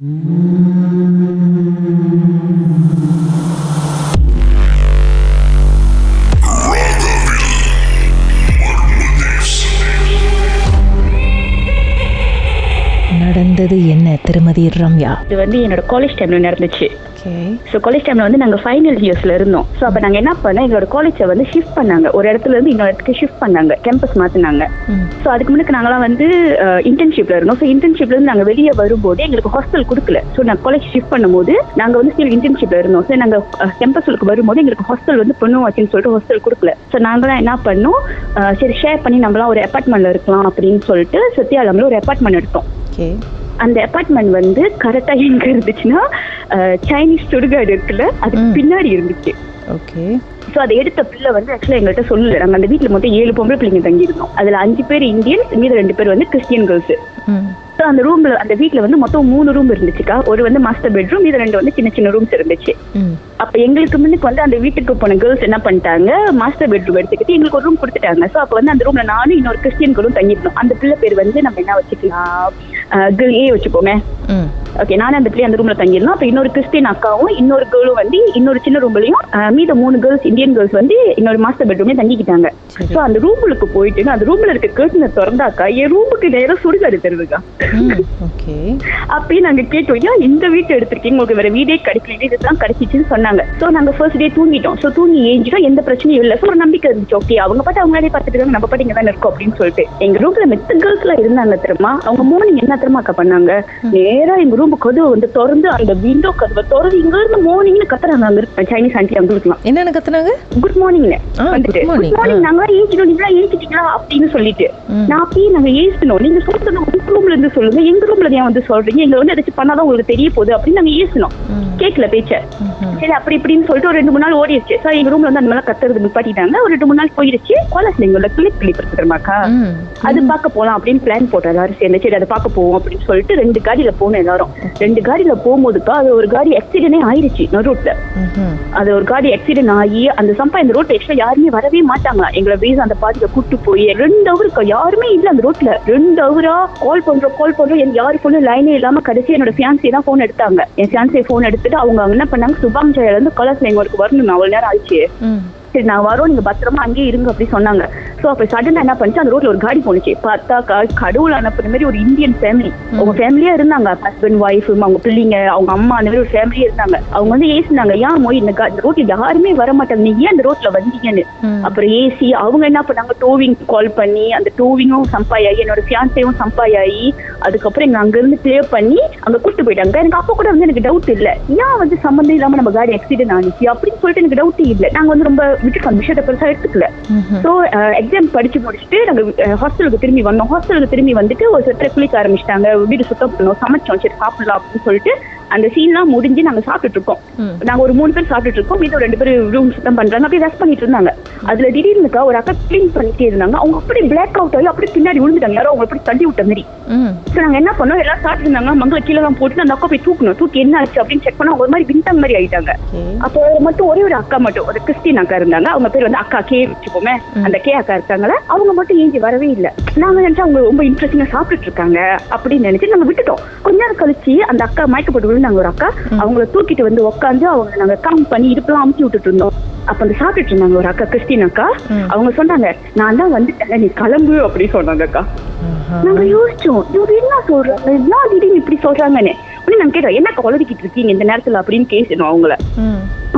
நடந்தது என்ன திருமதி ரம்யா? இது வந்து என்னோட காலேஜ் டைம்ல நடந்துச்சு. ஸோ காலேஜ் டைம்ல வந்து நாங்கள் ஃபைனல் இயர்ஸ்ல இருந்தோம். ஸோ அப்போ நாங்கள் என்ன பண்ணோம்? எங்களோட காலேஜை வந்து ஷிஃப்ட் பண்ணாங்க. ஒரு இடத்துல இருந்து இன்னொரு இடத்துக்கு ஷிஃப்ட் பண்ணாங்க. கேம்பஸ் மாத்தினாங்க. ம். ஸோ அதுக்கு முன்னாடி நாங்களாம் வந்து இன்டர்ன்ஷிப்ல இருந்தோம். ஸோ இன்டர்ன்ஷிப்ல இருந்து நாங்கள் வெளியே வரும்போது எங்களுக்கு ஹாஸ்டல் கொடுக்கல. ஸோ நாங்கள் காலேஜ் ஷிஃப்ட் பண்ணும்போது நாங்கள் வந்து ஸ்டில் இன்டர்ன்ஷிப்ல இருந்தோம். ஸோ நாங்கள் கேம்பஸ்களுக்கு வரும்போது எங்களுக்கு ஹாஸ்டல் வந்து பொண்ணு வச்சுன்னு சொல்லிட்டு ஹாஸ்டல் கொடுக்கல. ஸோ நாங்களாம் என்ன பண்ணோம்? சரி ஷேர் பண்ணி நம்மளாம் ஒரு அப்பார்ட்மெண்ட்ல இருக்கலாம் அப்படின்னு சொல்லிட்டு சத்யாலம்ல ஒரு அப்பார்ட்மெண்ட் எடுத்தோம். ஓகே அந்த அபார்ட்மெண்ட் வந்து கரெக்டா எங்க இருந்துச்சுன்னா சைனீஸ் சுடுகாடு இருக்குல்ல அதுக்கு. பின்னாடி இருந்துச்சு. ஓகே. ஸோ அதை எடுத்த பிள்ளை வந்து ஆக்சுவலாக எங்கள்கிட்ட சொல்லல. நாங்கள் அந்த வீட்டில் மொத்தம் ஏழு பொம்பளை பிள்ளைங்க தங்கியிருந்தோம். அதில் அஞ்சு பேர் இந்தியன்ஸ் மீது ரெண்டு பேர் வந்து கிறிஸ்டியன் கேர்ள்ஸ் ஸோ அந்த ரூம்ல அந்த வீட்டில் வந்து மொத்தம் மூணு ரூம் இருந்துச்சுக்கா. ஒரு வந்து மாஸ்டர் பெட்ரூம் இது ரெண்டு வந்து சின்ன சின்ன ரூம்ஸ் இருந்துச்சு. அப்ப எங்களுக்கு முன்னுக்கு வந்து அந்த வீட்டுக்கு போன கேர்ள்ஸ் என்ன பண்ணிட்டாங்க? மாஸ்டர் பெட்ரூம் எடுத்துக்கிட்டு எங்களுக்கு ஒரு ரூம் கொடுத்துட்டாங்க. ஸோ அப்போ வந்து அந்த ரூம்ல நானும் இன்னொரு கிறிஸ்டியன் கேர்ளும் தங்கியிருந்தோம். அந்த பிள்ளை பேர் வந்து நம்ம என்ன வச்சுக்கலாம்? கேர்ள் ஏ ம். ஓகே நானும் அந்த பிள்ளை அந்த ரூம்ல தங்கியிருந்தோம் அப்ப இன்னொரு கிறிஸ்டின் அக்காவும் இன்னொரு கேர்ளும் வந்து இன்னொரு சின்ன ரூம்லயும் மீத மூணு கேர்ள்ஸ் இந்தியன் கேர்ள்ஸ் வந்து இன்னொரு மாஸ்டர் பெட்ரூம்ல தங்கிக்கிட்டாங்க. ஸோ அந்த ரூமுக்கு போயிட்டு அந்த ரூம்ல இருக்க கேர்ள்ஸ் திறந்தாக்கா என் ரூமுக்கு நேரம் சுடுகாடு தருதுக்கா அப்பயும் நாங்க கேட்டோம் ஏன் இந்த வீட்டு எடுத்திருக்கீங்க உங்களுக்கு வேற வீடே கிடைக்கல இதுதான் கிடைச்சிச்சுன்னு சொன்னாங்க. சோ நாங்க ஃபர்ஸ்ட் டே தூங்கிட்டோம். சோ தூங்கி ஏஞ்சிட்டோம் எந்த பிரச்சனையும் இல்ல. சோ ஒரு நம்பிக்கை இருந்துச்சு ஓகே அவங்க பாட்டு அவங்க வேலையை பார்த்துட்டு நம்ம பாட்டு இங்க தானே இருக்கோம் அப்படின்னு சொல்லிட்டு. எங்க ரூம்ல மெத்த கேர்ள்ஸ் எல்லாம் இருந்தாங்க தெரியுமா? அவங்க மார்னிங் என்ன அக்கா பண்ணாங்க. நேரா எங்க ரூம் கதவு வந்து திறந்து அந்த விண்டோ கதவை திறந்து இங்க இருந்து மார்னிங்னு கத்துறாங்க அங்க இருக்க சைனீஸ் ஆண்டி அவங்களுக்குலாம் என்னென்ன கத்துனாங்க? குட் வந்துட்டு morning. Good morning. நாங்க ஏஞ்சிட்டோம் நீங்களா ஏஞ்சிட்டீங்களா? அப்படின்னு சொல்லிட்டு. நான் அப்பயே நாங்க ஏசணும் நீங்க சொல்றது உங்க ரூம்ல இருந்து சொல்லுங்க. எங்க ரூம்ல ஏன் வந்து சொல்றீங்க. எங்க வந்து ஏதாச்சும் பண்ணாதான் உங்களுக்கு தெரிய போகுது. அப்படின்னு நாங்க ஏசணும் ம். கேட்கல பேச்ச. சரி அப்படி இப்படின்னு சொல்லிட்டு ஒரு ரெண்டு மூணு நாள் ஓடிடுச்சு சார் எங்க ரூம்ல வந்து அந்த மாதிரி கத்துறது நிப்பாட்டிட்டாங்க. ஒரு ரெண்டு மூணு நாள் போயிடுச்சு காலேஜ்ல எங்களோட கிளிப் கிளிப் ம். அது பார்க்க போலாம் அப்படின்னு பிளான் போட்டோம் எல்லாரும் சேர்ந்து சரி அதை பார்க்க போவோம் அப்படின்னு சொல்லிட்டு ரெண்டு காடியில போனோம் எல்லாரும். ரெண்டு காடியில போகும்போதுக்கா அது ஒரு காடி ஆக்சிடென்டே ஆயிருச்சு நடுரோட்ல ம்ஹும். அது ஒரு காடி ஆக்சிடென்ட் ஆகி அந்த சம்பா இந்த ரோட் எக்ஸ்ட்ரா யாருமே வரவே மாட்டாங்க. எங்களை பேஸ் அந்த பாதியில கூட்டு போய் ரெண்டு ஹவருக்கு யாருமே இல்ல அந்த ரோட்ல ரெண்டு ஹவரா கால் பண்றோம் கால் பண்றோம். எனக்கு யாரு போன லைனே இல்லாம கடைசி என்னோட ஃபியான்சி தான் போன் எடுத்தாங்க. என் ஃபியான்சி போன் எடுத்துட்டு அவங்க என்ன பண்ணாங்க? சுபாங் ஜெயில இருந்து கலர்ஸ் எங்களுக்கு வரணும் அவ்வளவு நேரம் ஆயிடுச்சு. சரி நான் வரோம் நீங்க பத்திரமா அங்கேயே இருங்க அப்படி சொன்னாங்க. சோ அப்ப சடனா என்ன பண்ணுச்சு? அந்த ரோட்ல ஒரு காடி போனுச்சு பார்த்தா கடவுள் அனுப்புற மாதிரி ஒரு இந்தியன் ஃபேமிலி அவங்க ஃபேமிலியா இருந்தாங்க. ஹஸ்பண்ட் ஒய்ஃப் அவங்க பிள்ளைங்க அவங்க அம்மா அந்த மாதிரி ஒரு ஃபேமிலியா இருந்தாங்க. அவங்க வந்து ஏசினாங்க. ஏன் மோய் இந்த ரோட்ல யாருமே வர மாட்டாங்க. நீங்க ஏன் அந்த ரோட்ல வந்தீங்கன்னு. அப்புறம் ஏசி அவங்க என்ன பண்ணாங்க? டோவிங் கால் பண்ணி அந்த டோவிங்கும் சம்பாயாகி என்னோட ஃபியான்சேவும் சம்பாயாகி அதுக்கப்புறம் எங்க அங்க இருந்து கிளியர் பண்ணி அங்க கூட்டு போயிட்டாங்க. எனக்கு அப்ப கூட வந்து எனக்கு டவுட் இல்ல. ஏன் வந்து சம்மந்தம் இல்லாம நம்ம காடி ஆக்சிடென்ட் ஆனிச்சு? அப்படின்னு சொல்லிட்டு எனக்கு டவுட் இல்ல. நாங்க வந்து ரொம்ப விட்டுட்டு அந்த விஷயத்தை பெருசா எடுத்துக்கல. ஸோ எக்ஸாம் படிச்சு முடிச்சுட்டு நாங்க ஹாஸ்டலுக்கு திரும்பி வந்தோம். ஹாஸ்டலுக்கு திரும்பி வந்துட்டு ஒரு சில குளிக்க ஆரம்பிச்சிட்டாங்க. வீடு சுத்தம் பண்ணோம். சமைச்சோம். சரி சாப்பிடலாம் அப்படின்னு சொல்லிட்டு அந்த சீன்லாம் முடிஞ்சு நாங்க சாப்பிட்டுட்டு இருக்கோம். நாங்க ஒரு மூணு பேர் சாப்பிட்டுட்டு இருக்கோம் மீது ரெண்டு பேர் ரூம் சுத்தம் பண்றாங்க. அப்படியே ரெஸ்ட் பண்ணிட்டு இருந்தாங்க. அதுல திடீர்னுக்கா ஒரு அக்கா க்ளீன் பண்ணிட்டே இருந்தாங்க. அவங்க அப்படி பிளாக் அவுட் ஆகி அப்படியே பின்னாடி விழுந்துட்டாங்க. யாரோ அவங்க அப்படி தள்ளி விட்ட மாதிரி. நாங்க என்ன பண்ணோம்? எல்லாரும் சாப்பிட்டு இருந்தாங்க. மங்களை கீழே தான் போட்டு அந்த அக்கா போய் தூக்கணும் தூக்கி என்ன ஆச்சு அப்படின்னு செக் பண்ணா ஒரு மாதிரி விண்டம் மாதிரி ஆயிட்டாங்க. அப்போ மட்டும் ஒரே ஒரு அக்கா மட்டும் ஒரு கிறிஸ்டின் அக்கா இருந்தாங்க. அவங்க பேர் வந்து அக்கா கே வச்சுக்கோமே. அந்த கே அக்கா இருக்காங்களே அவங்க மட்டும் ஏஞ்சி வரவே இல்லை. நாங்க நினைச்சா அவங்க ரொம்ப இன்ட்ரெஸ்டிங்கா சாப்பிட்டுட்டு இருக்காங்க அப்படின்னு நினைச்சு நாங்க விட்டுட்டோம். கொஞ்ச நேரம் கழிச்சு அந்த அக்கா மயக்கப்பட்டு விழுந்தாங்க ஒரு அக்கா அவங்கள தூக்கிட்டு வந்து உட்காந்து அவங்க நாங்க கம் பண்ணி இடுப்பெல்லாம் அமுத்தி விட்டுட்டு இருந்தோம். அப்ப அந்த சாப்பிட்டுட்டு இருந்தாங்க ஒரு அக்கா கிறிஸ்டின் அக்கா. அவங்க சொன்னாங்க நான் தான் வந்துட்டேன் நீ கிளம்பு அப்படி சொன்னாங்க அக்கா. நாங்க யோசிச்சோம் இவரு என்ன சொல்றாங்க என்ன திடீர்னு இப்படி சொல்றாங்கன்னு? உடனே நாங்க கேட்டோம் என்ன குழந்தைக்கிட்டு இருக்கீங்க இந்த நேரத்துல? அப்படின்னு கேசணும் அவங்கள.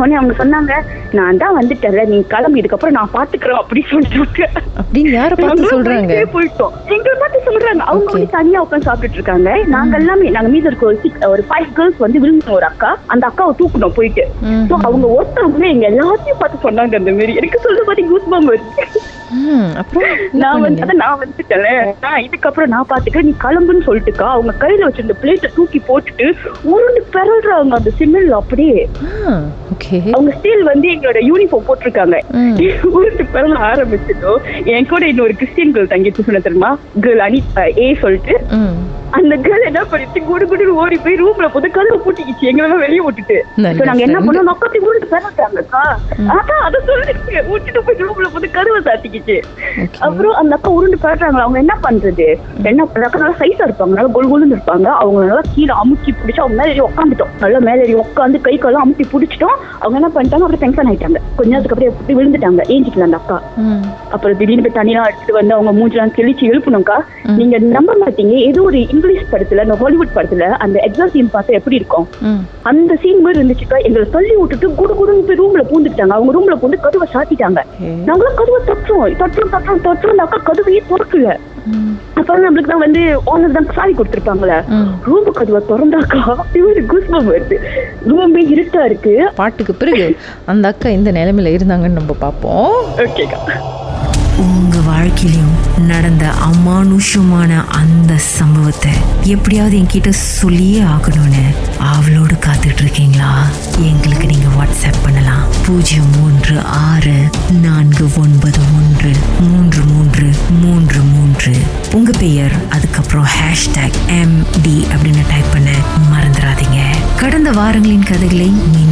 உடனே அவங்க சொன்னாங்க நான் தான் வந்துட்டேன்ல நீ கிளம்பி இதுக்கப்புறம் நான் பாத்துக்கிறேன் அப்படி சொல்லிட்டாங்க. அப்படின்னு யாரை பார்த்து சொல்றாங்க? போயிட்டோம். எங்களை பார்த்து சொல்றாங்க. அவங்க. வந்து தனியா உட்காந்து சாப்பிட்டுட்டு இருக்காங்க. நாங்க எல்லாமே நாங்க மீது இருக்க ஒரு ஒரு ஃபைவ் கேர்ள்ஸ் வந்து விழுந்தோம் ஒரு அக்கா. அந்த அக்காவை தூக்கணும் போயிட்டு. சோ அவங்க ஒருத்தவங்க எங்க எல்லாத்தையும் பார்த்து சொன்னாங்க அந்த மாதிரி எனக்கு சொல்ல பார்த்து கூஸ் என்ன நான் வந்து நான் வந்துட்டேன்ல. நான் இதுக்கப்புறம் நான் பாத்துக்கிறேன் நீ கிளம்புன்னு சொல்லிட்டுக்கா. அவங்க கையில வச்சிருந்த பிளேட்டை தூக்கி போட்டுட்டு உருண்டு பெறல்றாங்க அந்த சிமிழ்ல அப்படியே. அவங்க ஸ்டில் வந்து எங்களோட யூனிஃபார்ம் போட்டிருக்காங்க. உருண்டு பெறல ஆரம்பிச்சதோ என் கூட இன்னொரு கிறிஸ்டியன் கேர்ள் தங்கிட்டு சொன்ன தெரியுமா? கேர்ள் அனி ஏ சொல்லிட்டு. அந்த கேர்ள் என்ன பண்ணிட்டு குடு குடுன்னு ஓடி போய் ரூம்ல போது கதவை பூட்டிக்கிச்சு. எங்களை வெளியே விட்டுட்டு. நாங்க என்ன. பண்ணோம்? நொக்கத்தி ஊருக்கு பெறட்டாங்கக்கா அதான் அதை சொல்லிட்டு விட்டுட்டு போய் ரூம்ல போது கதவை சாத்திக்கிச்சு. அப்புறம் அந்த அக்கா உருண்டு பெறாங்களா அவங்க என்ன பண்றது? என்ன அக்கா நல்லா சைஸா இருப்பாங்க. நல்லா கொல் கொலுன்னு இருப்பாங்க. அவங்க நல்லா கீழே அமுக்கி பிடிச்சி அவங்க மேலே உட்காந்துட்டோம் நல்லா மேலே உட்காந்து கை காலம் அமுக்கி பிடிச்சிட்டோம். அவங்க என்ன பண்ணிட்டாங்க? அப்படியே டென்ஷன் ஆயிட்டாங்க. கொஞ்ச நேரத்துக்கு அப்படியே அப்படி விழுந்துட்டாங்க. ஏஞ்சிக்கல அந்த அக்கா. அப்புறம் திடீர்னு போய் தண்ணிலாம் எடுத்துட்டு வந்து அவங்க மூஞ்செல்லாம் கிழிச்சு எழுப்பணும்க்கா. நீங்க நம்ப மாட்டீங்க. ஏதோ ஒரு இங்கிலீஷ் படத்துல இந்த ஹாலிவுட் படத்துல அந்த எக்ஸாம் சீன் பார்த்தா எப்படி இருக்கும்? அந்த சீன் மாதிரி இருந்துச்சுக்கா எங்களை தள்ளி விட்டுட்டு குடு குடுன்னு போய் ரூம்ல பூந்துட்டாங்க அவங்க ரூம்ல பூந்து கதவை சாத்திட்டாங்க. நாங்களும் கதவை தட்டுறோம். தட்டுறோம் தட்டுறோம் தட்டுறோம். அந்த அக்கா கதவையே திறக்கல. அப்புறம் நம்மளுக்கு தான் வந்து ஓனர் தான் சாவி கொடுத்துருப்பாங்களே. ரூம் கதவை திறந்தாக்கா இவரு குஸ்பம் வருது. ரூமே இருட்டா இருக்கு. பாட்டுக்கு பிறகு அந்த அக்கா இந்த நிலைமையில இருந்தாங்கன்னு நம்ம பார்ப்போம். ஓகேக்கா உங்க வாழ்க்கையிலும் நடந்த அமானுஷமான அந்த சம்பவத்தை எப்படியாவது என்கிட்ட சொல்லியே ஆகணும்னு அவளோடு காத்துட்டு இருக்கீங்களா எங்களுக்கு நீங்க வாட்ஸ்அப் பண்ணலாம். பூஜ்ஜியம் மூன்று ஆறு நான்கு ஒன்பது ஒன்று மூன்று மூன்று மூன்று மூன்று. உங்க பெயர் அதுக்கப்புறம் ஹேஷ்டேக் எம் டி அப்படின்னு டைப் பண்ண மறந்துடாதீங்க. கடந்த வாரங்களின் கதைகளை மீண்டும்